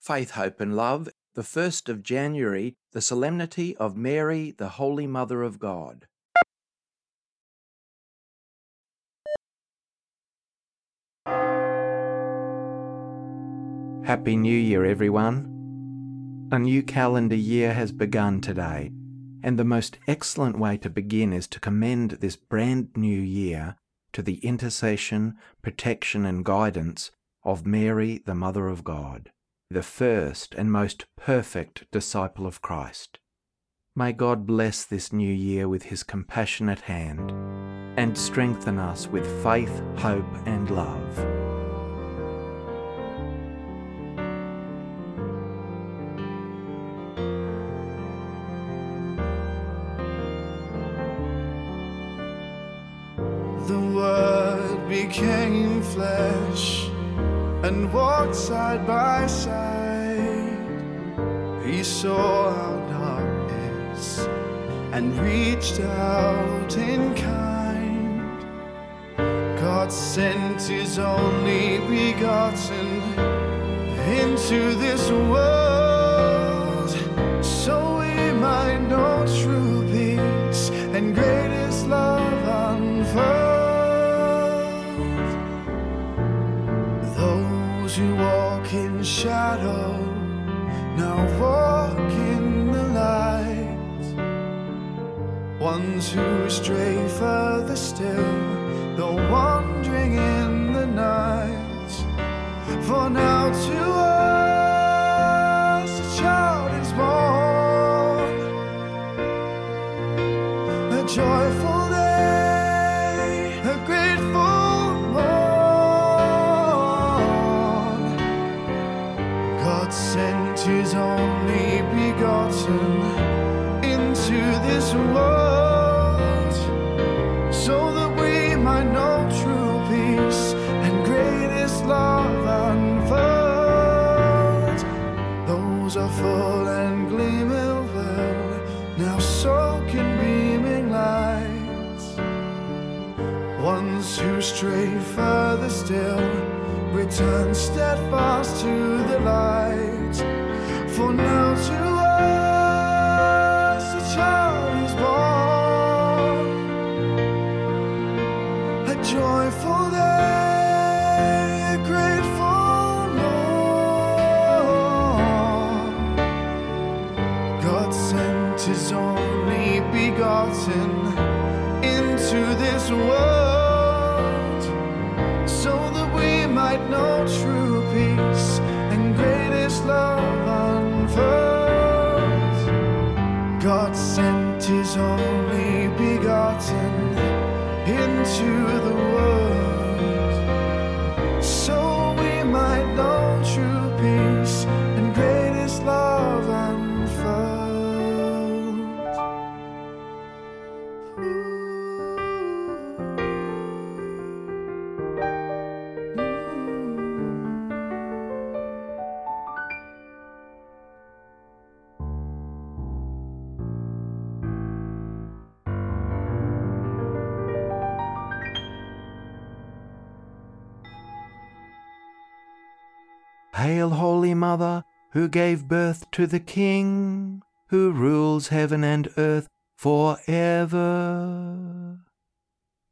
Faith, Hope and Love, the 1st of January, the Solemnity of Mary, the Holy Mother of God. Happy New Year, everyone. A new calendar year has begun today, and the most excellent way to begin is to commend this brand new year to the intercession, protection, and guidance of Mary, the Mother of God, the first and most perfect disciple of Christ. May God bless this new year with his compassionate hand and strengthen us with faith, hope, and love. The Word became flesh and walked side by side. He saw our darkness and reached out in kind. God sent His only begotten into this world who gave birth to the King, who rules heaven and earth forever.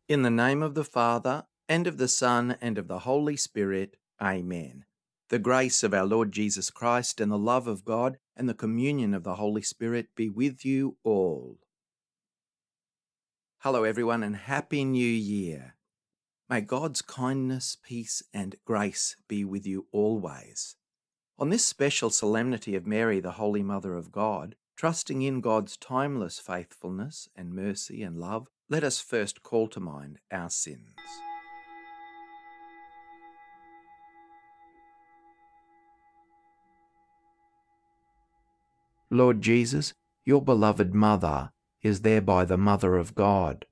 In the name of the Father, and of the Son, and of the Holy Spirit, Amen. The grace of our Lord Jesus Christ, and the love of God, and the communion of the Holy Spirit be with you all. Hello, everyone, and Happy New Year. May God's kindness, peace, and grace be with you always. On this special solemnity of Mary, the Holy Mother of God, trusting in God's timeless faithfulness and mercy and love, let us first call to mind our sins. Lord Jesus, your beloved Mother is thereby the Mother of God.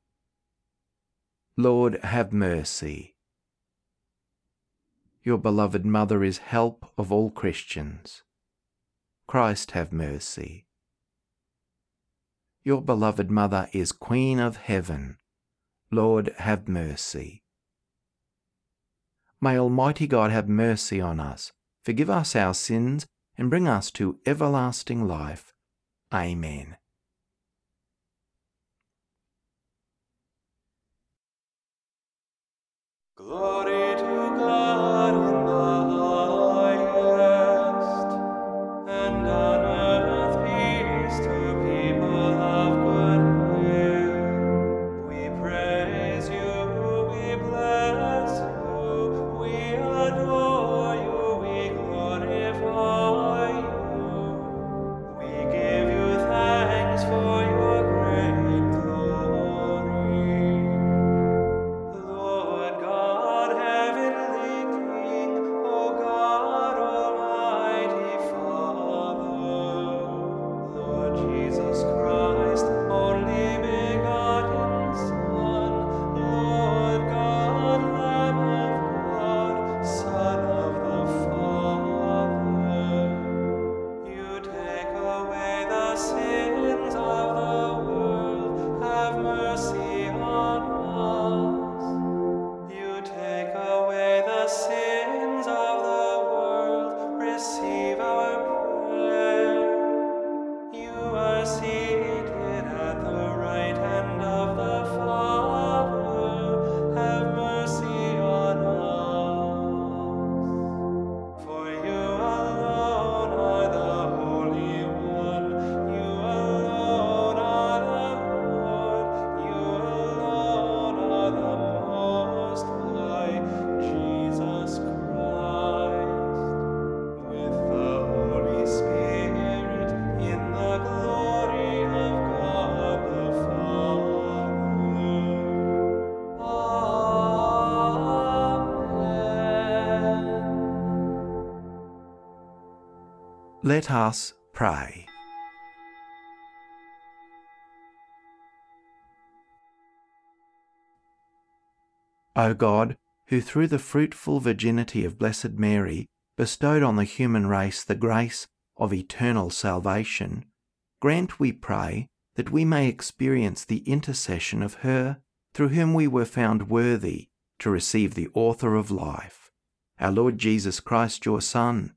Lord, have mercy. Your beloved Mother is help of all Christians. Christ, have mercy. Your beloved Mother is Queen of Heaven. Lord, have mercy. May Almighty God have mercy on us, forgive us our sins, and bring us to everlasting life. Amen. Glory Let us pray. O God, who through the fruitful virginity of Blessed Mary bestowed on the human race the grace of eternal salvation, grant, we pray, that we may experience the intercession of her through whom we were found worthy to receive the author of life, our Lord Jesus Christ, your Son,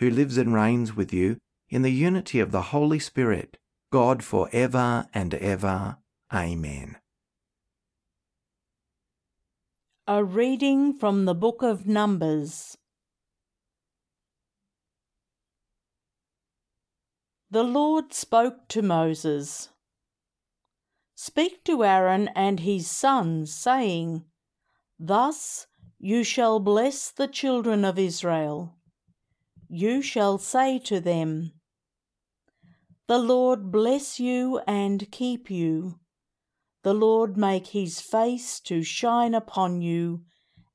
who lives and reigns with you in the unity of the Holy Spirit, God for ever and ever. Amen. A reading from the book of Numbers. The Lord spoke to Moses Speak to Aaron and his sons, saying, Thus you shall bless the children of Israel. You shall say to them, The Lord bless you and keep you. The Lord make his face to shine upon you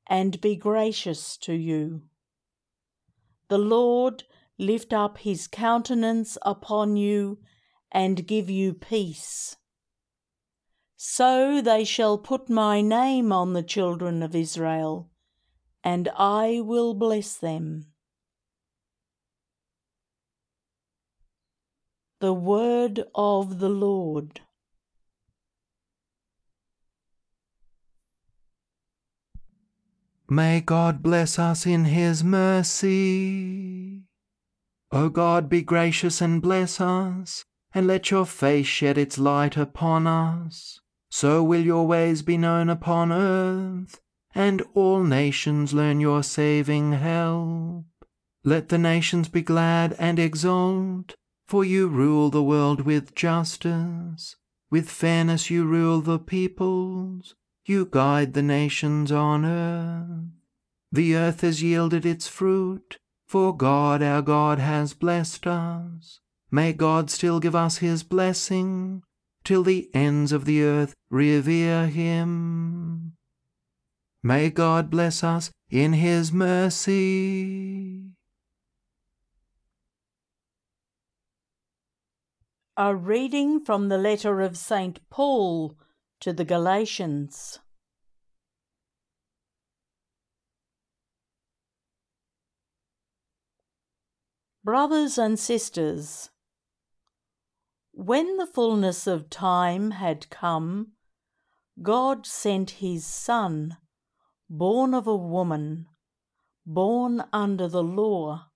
and be gracious to you. The Lord lift up his countenance upon you and give you peace. So they shall put my name on the children of Israel, and I will bless them. The word of the Lord. May God bless us in his mercy. O God, be gracious and bless us, and let your face shed its light upon us. So will your ways be known upon earth, and all nations learn your saving help. Let the nations be glad and exult, for you rule the world with justice. With fairness you rule the peoples. You guide the nations on earth. The earth has yielded its fruit, for God our God has blessed us. May God still give us his blessing, till the ends of the earth revere him. May God bless us in his mercy. A reading from the letter of St. Paul to the Galatians. Brothers and sisters, when the fullness of time had come, God sent his Son, born of a woman, born under the law,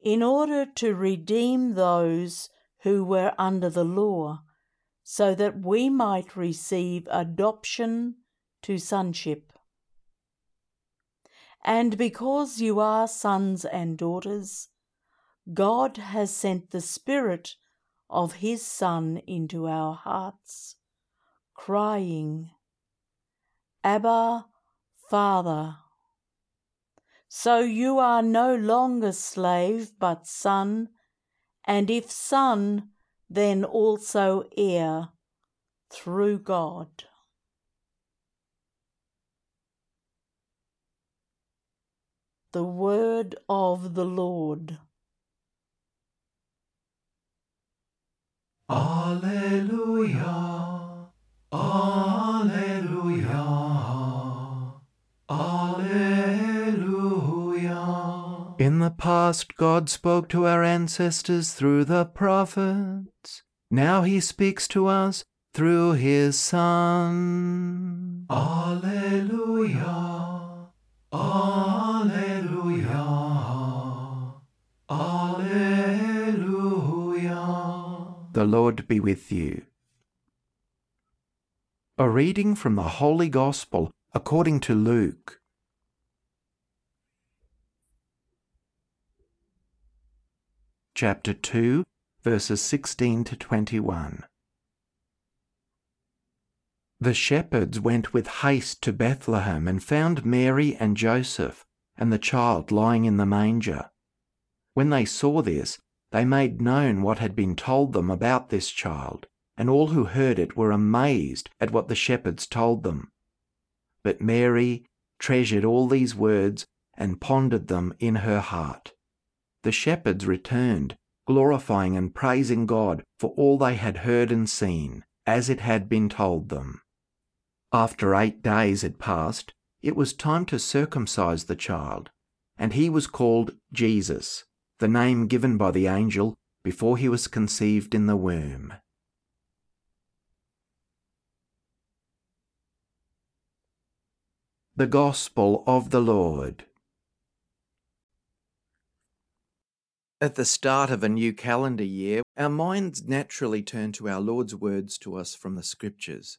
in order to redeem those who were under the law, so that we might receive adoption to sonship. And because you are sons and daughters, God has sent the Spirit of His Son into our hearts, crying, Abba, Father. So you are no longer slave, but son, and if son, then also heir through God. The word of the Lord. Alleluia. Alleluia. In the past, God spoke to our ancestors through the prophets. Now he speaks to us through his Son. Alleluia. Alleluia. Alleluia. The Lord be with you. A reading from the Holy Gospel according to Luke. Chapter 2, verses 16 to 21. The shepherds went with haste to Bethlehem and found Mary and Joseph and the child lying in the manger. When they saw this, they made known what had been told them about this child, and all who heard it were amazed at what the shepherds told them. But Mary treasured all these words and pondered them in her heart. The shepherds returned, glorifying and praising God for all they had heard and seen, as it had been told them. After eight days had passed, it was time to circumcise the child, and he was called Jesus, the name given by the angel before he was conceived in the womb. The Gospel of the Lord. At the start of a new calendar year, our minds naturally turn to our Lord's words to us from the Scriptures.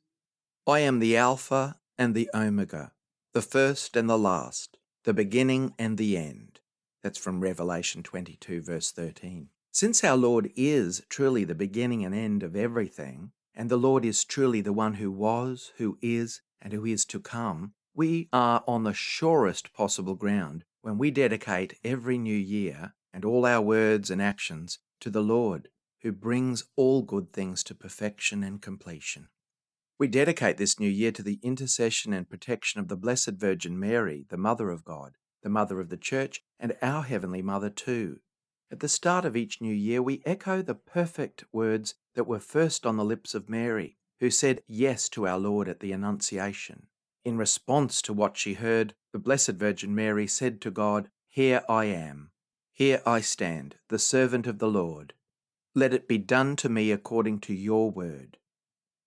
I am the Alpha and the Omega, the first and the last, the beginning and the end. That's from Revelation 22, verse 13. Since our Lord is truly the beginning and end of everything, and the Lord is truly the one who was, who is, and who is to come, we are on the surest possible ground when we dedicate every new year and all our words and actions to the Lord, who brings all good things to perfection and completion. We dedicate this new year to the intercession and protection of the Blessed Virgin Mary, the Mother of God, the Mother of the Church, and our Heavenly Mother too. At the start of each new year, we echo the perfect words that were first on the lips of Mary, who said yes to our Lord at the Annunciation. In response to what she heard, the Blessed Virgin Mary said to God, Here I am. Here I stand, the servant of the Lord. Let it be done to me according to your word.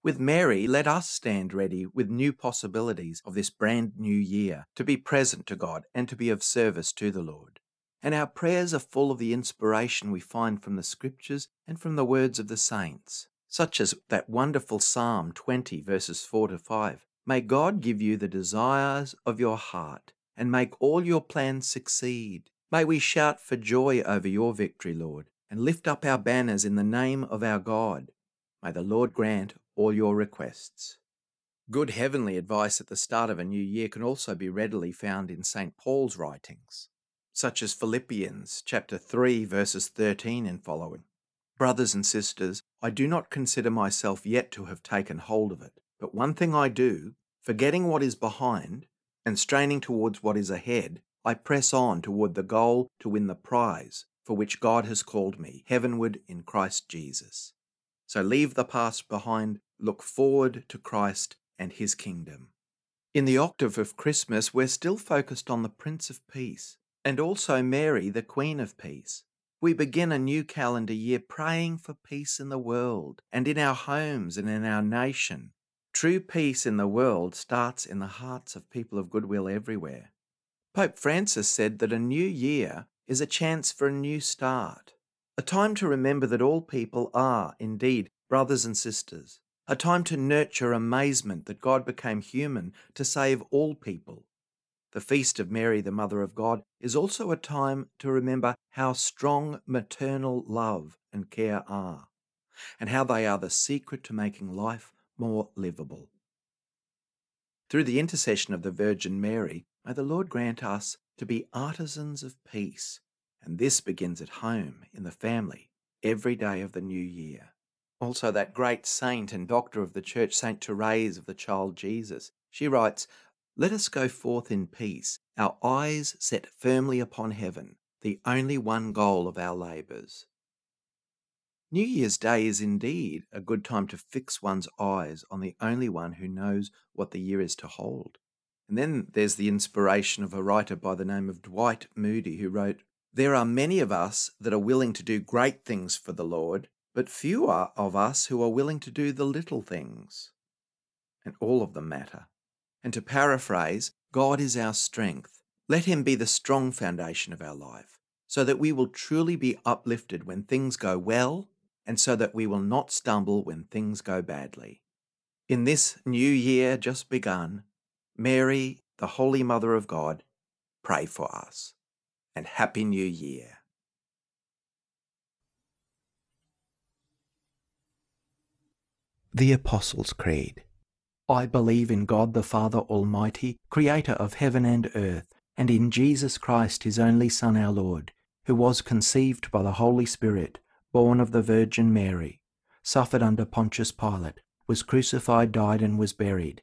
With Mary, let us stand ready with new possibilities of this brand new year to be present to God and to be of service to the Lord. And our prayers are full of the inspiration we find from the Scriptures and from the words of the saints, such as that wonderful Psalm 20, verses 4 to 5 May God give you the desires of your heart and make all your plans succeed. May we shout for joy over your victory, Lord, and lift up our banners in the name of our God. May the Lord grant all your requests. Good heavenly advice at the start of a new year can also be readily found in St. Paul's writings, such as Philippians chapter 3 verses 13 and following. Brothers and sisters, I do not consider myself yet to have taken hold of it, but one thing I do, forgetting what is behind and straining towards what is ahead, I press on toward the goal to win the prize for which God has called me heavenward in Christ Jesus. So leave the past behind, look forward to Christ and his kingdom. In the octave of Christmas, we're still focused on the Prince of Peace and also Mary, the Queen of Peace. We begin a new calendar year praying for peace in the world and in our homes and in our nation True peace in the world starts in the hearts of people of goodwill everywhere. Pope Francis said that a new year is a chance for a new start, a time to remember that all people are, indeed, brothers and sisters, a time to nurture amazement that God became human to save all people. The feast of Mary, the Mother of God, is also a time to remember how strong maternal love and care are, and how they are the secret to making life more livable. Through the intercession of the Virgin Mary, may the Lord grant us to be artisans of peace, and this begins at home, in the family, every day of the new year. Also, that great saint and doctor of the church, Saint Therese of the child Jesus, she writes, Let us go forth in peace, our eyes set firmly upon heaven, the only one goal of our labours. New Year's Day is indeed a good time to fix one's eyes on the only one who knows what the year is to hold. And then there's the inspiration of a writer by the name of Dwight Moody, who wrote, There are many of us that are willing to do great things for the Lord, but few are of us who are willing to do the little things. And all of them matter. And to paraphrase, God is our strength. Let him be the strong foundation of our life, so that we will truly be uplifted when things go well, and so that we will not stumble when things go badly. In this new year just begun, Mary, the Holy Mother of God, pray for us. And Happy New Year. The Apostles' Creed. I believe in God the Father Almighty, creator of heaven and earth, and in Jesus Christ, his only Son, our Lord, who was conceived by the Holy Spirit, born of the Virgin Mary, suffered under Pontius Pilate, was crucified, died, and was buried.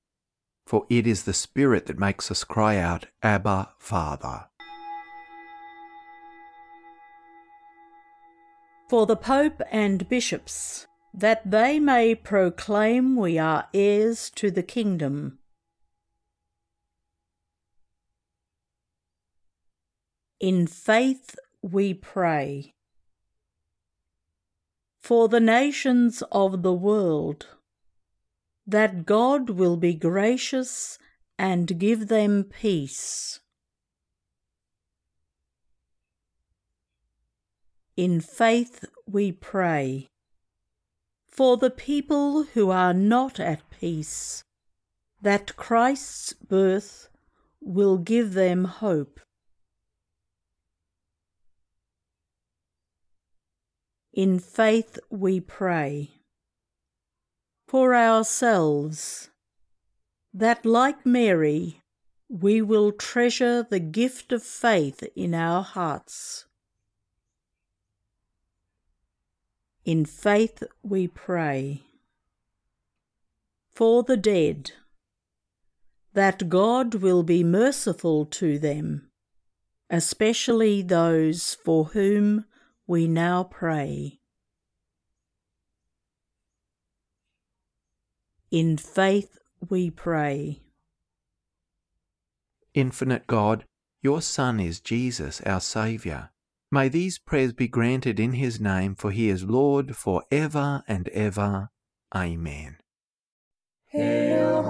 for it is the Spirit that makes us cry out, Abba, Father. For the Pope and Bishops that they may proclaim we are heirs to the kingdom. In faith we pray. For the nations of the world, that God will be gracious and give them peace. In faith we pray for the people who are not at peace, that Christ's birth will give them hope. In faith we pray. For ourselves, that like Mary, we will treasure the gift of faith in our hearts In faith we pray. For the dead, that God will be merciful to them, especially those for whom we now pray. In faith we pray. Infinite God, your Son is Jesus, our Saviour. May these prayers be granted in his name, for he is Lord for ever and ever. Amen. Hail,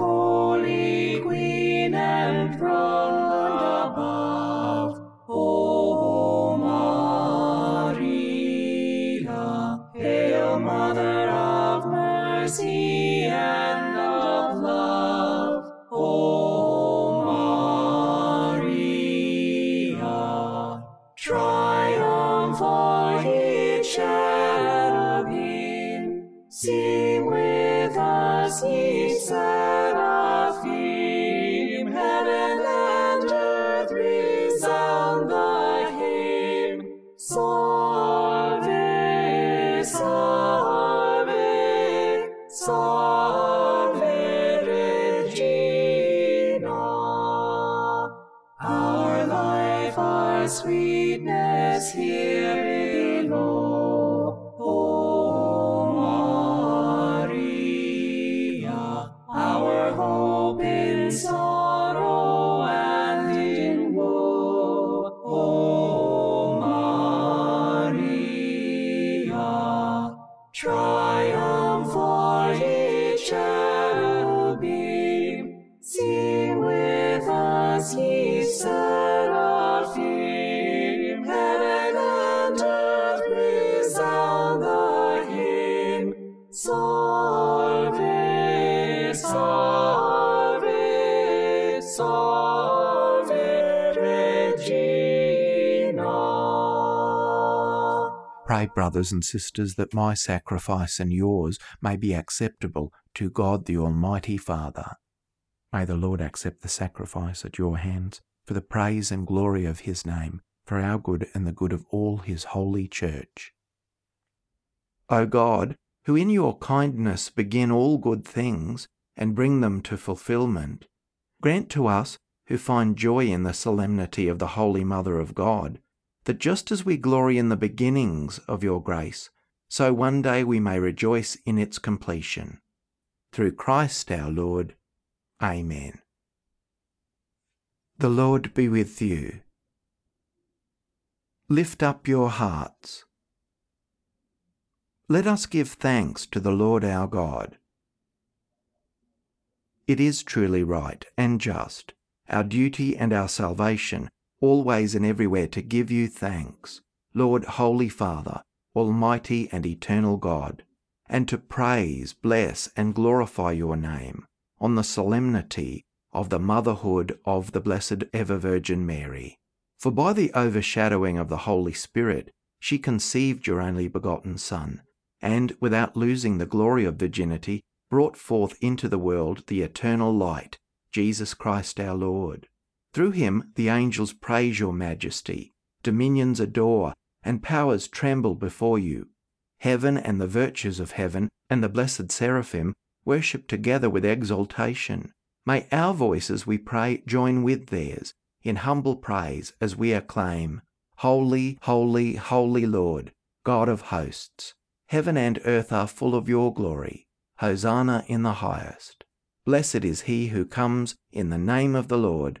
brothers and sisters, that my sacrifice and yours may be acceptable to God the Almighty Father. May the Lord accept the sacrifice at your hands for the praise and glory of his name, for our good and the good of all his holy church. O God, who in your kindness begin all good things and bring them to fulfilment, grant to us who find joy in the solemnity of the Holy Mother of God, that just as we glory in the beginnings of your grace, so one day we may rejoice in its completion. Through Christ our Lord. Amen. The Lord be with you. Lift up your hearts. Let us give thanks to the Lord our God. It is truly right and just, our duty and our salvation, always and everywhere to give you thanks, Lord, Holy Father, Almighty and Eternal God, and to praise, bless, and glorify your name on the solemnity of the motherhood of the Blessed Ever Virgin Mary. For by the overshadowing of the Holy Spirit, she conceived your only begotten Son, and, without losing the glory of virginity, brought forth into the world the eternal light, Jesus Christ our Lord. Through him the angels praise your majesty, dominions adore, and powers tremble before you. Heaven and the virtues of heaven and the blessed seraphim worship together with exaltation. May our voices, we pray, join with theirs in humble praise as we acclaim, Holy, holy, holy Lord, God of hosts. Heaven and earth are full of your glory. Hosanna in the highest. Blessed is he who comes in the name of the Lord.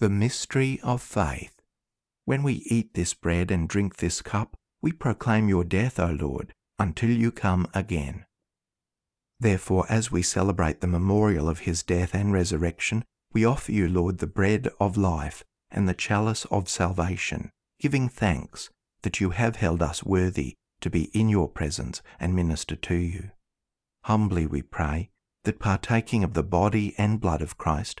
The mystery of faith. When we eat this bread and drink this cup, we proclaim your death, O Lord, until you come again. Therefore, as we celebrate the memorial of his death and resurrection, we offer you, Lord, the bread of life and the chalice of salvation, giving thanks that you have held us worthy to be in your presence and minister to you. Humbly we pray that partaking of the body and blood of Christ,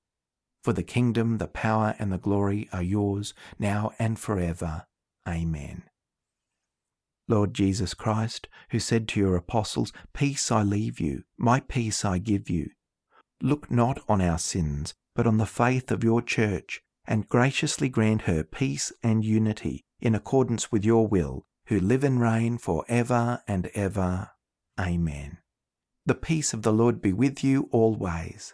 For the kingdom, the power, and the glory are yours, now and forever. Amen. Lord Jesus Christ, who said to your apostles, Peace I leave you, my peace I give you. Look not on our sins, but on the faith of your church, and graciously grant her peace and unity in accordance with your will, who live and reign for ever and ever. Amen. The peace of the Lord be with you always.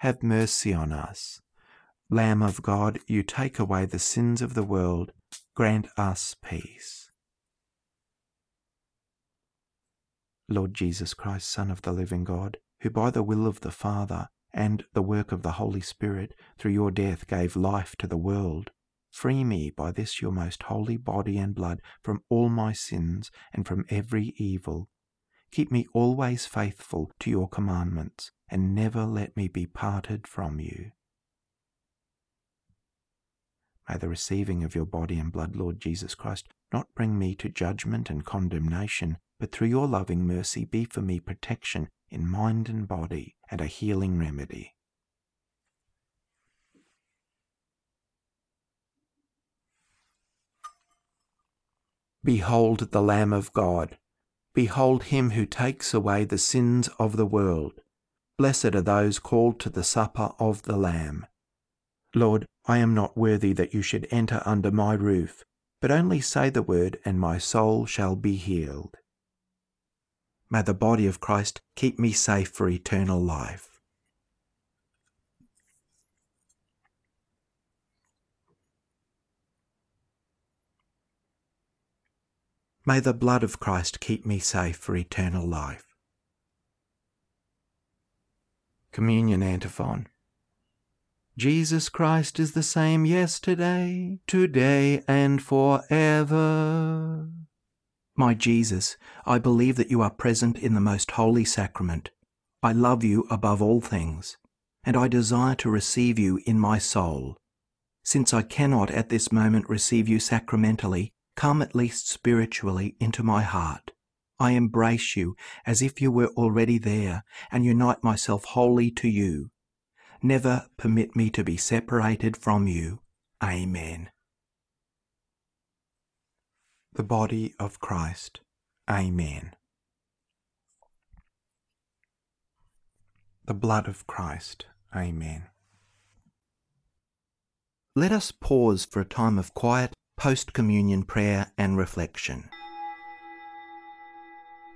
have mercy on us. Lamb of God, you take away the sins of the world, grant us peace. Lord Jesus Christ, Son of the living God, who by the will of the Father and the work of the Holy Spirit through your death gave life to the world, free me by this your most holy body and blood from all my sins and from every evil. Keep me always faithful to your commandments, and never let me be parted from you. May the receiving of your body and blood, Lord Jesus Christ, not bring me to judgment and condemnation, but through your loving mercy be for me protection in mind and body and a healing remedy. Behold the Lamb of God. Behold him who takes away the sins of the world. Blessed are those called to the supper of the Lamb. Lord, I am not worthy that you should enter under my roof, but only say the word, and my soul shall be healed. May the body of Christ keep me safe for eternal life. May the blood of Christ keep me safe for eternal life. Communion Antiphon. Jesus Christ is the same yesterday, today, and forever. My Jesus, I believe that you are present in the most holy sacrament. I love you above all things, and I desire to receive you in my soul. Since I cannot at this moment receive you sacramentally, come at least spiritually into my heart. I embrace you as if you were already there and unite myself wholly to you. Never permit me to be separated from you. Amen the body of Christ. Amen. The blood of Christ. Amen. Let us pause for a time of quiet post communion prayer and reflection.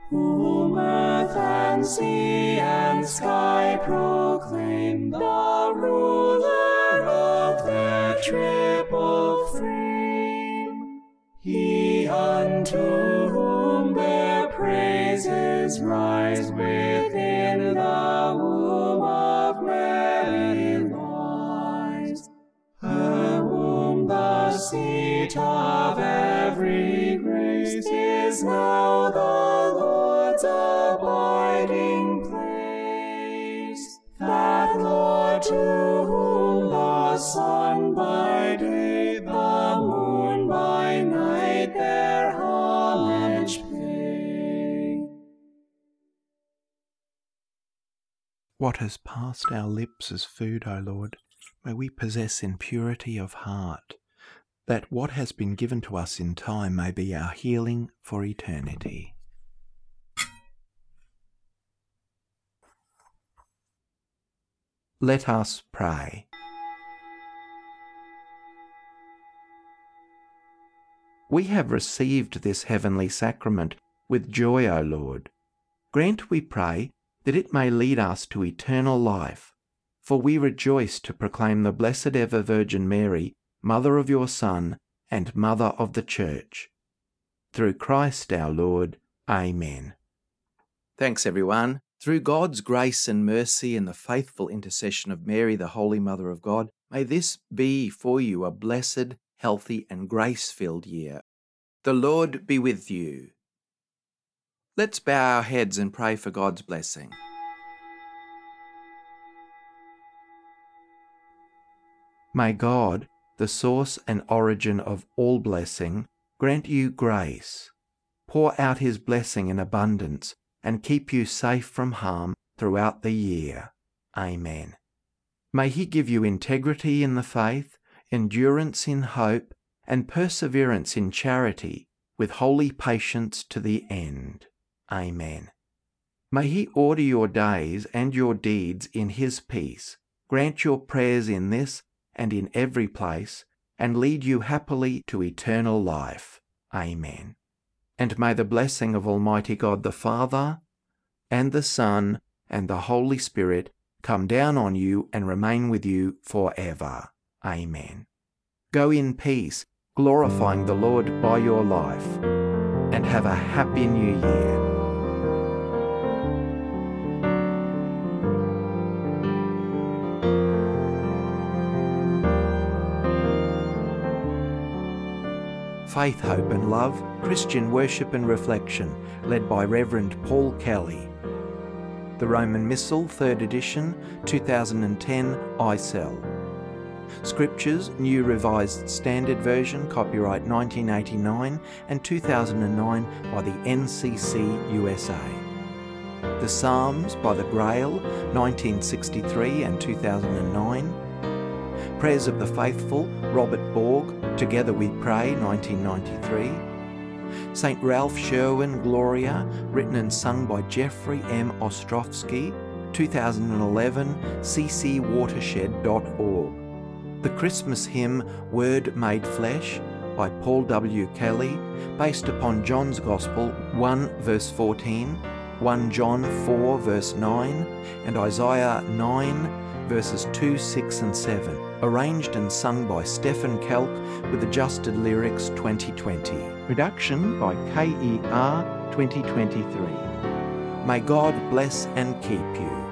Whom earth and sea and sky proclaim the ruler of their triple frame. He unto whom their praises rise What has passed our lips as food, O Lord, may we possess in purity of heart, that what has been given to us in time may be our healing for eternity. Let us pray. We have received this heavenly sacrament with joy, O Lord. Grant, we pray, that it may lead us to eternal life. For we rejoice to proclaim the Blessed Ever Virgin Mary, Mother of your Son, and Mother of the Church. Through Christ our Lord. Amen. Thanks, everyone. Through God's grace and mercy and the faithful intercession of Mary, the Holy Mother of God, may this be for you a blessed, healthy, and grace filled year. The Lord be with you. Let's bow our heads and pray for God's blessing. May God, the source and origin of all blessing, grant you grace, pour out his blessing in abundance, and keep you safe from harm throughout the year. Amen. May he give you integrity in the faith, endurance in hope, and perseverance in charity, with holy patience to the end. Amen. May he order your days and your deeds in his peace, grant your prayers in this and in every place, and lead you happily to eternal life. Amen. And may the blessing of Almighty God the Father, and the Son, and the Holy Spirit come down on you and remain with you for ever. Amen. Go in peace, glorifying the Lord by your life, and have a happy new year. Faith, Hope and Love, Christian Worship and Reflection, led by Reverend Paul Kelly. The Roman Missal, 3rd edition, 2010, ICEL. Scriptures, New Revised Standard Version, copyright 1989 and 2009 by the NCC USA. The Psalms by the Grail, 1963 and 2009. Prayers of the Faithful, Robert Borg, Together We Pray, 1993. St. Ralph Sherwin Gloria, written and sung by Jeffrey M. Ostrowski, 2011, ccwatershed.org. The Christmas hymn Word Made Flesh by Paul W. Kelly, based upon John's Gospel 1 verse 14, 1 John 4 verse 9, and Isaiah 9 verses 2, 6, and 7, arranged and sung by Stephen Kelk with adjusted lyrics 2020. Production by KER 2023. May God bless and keep you.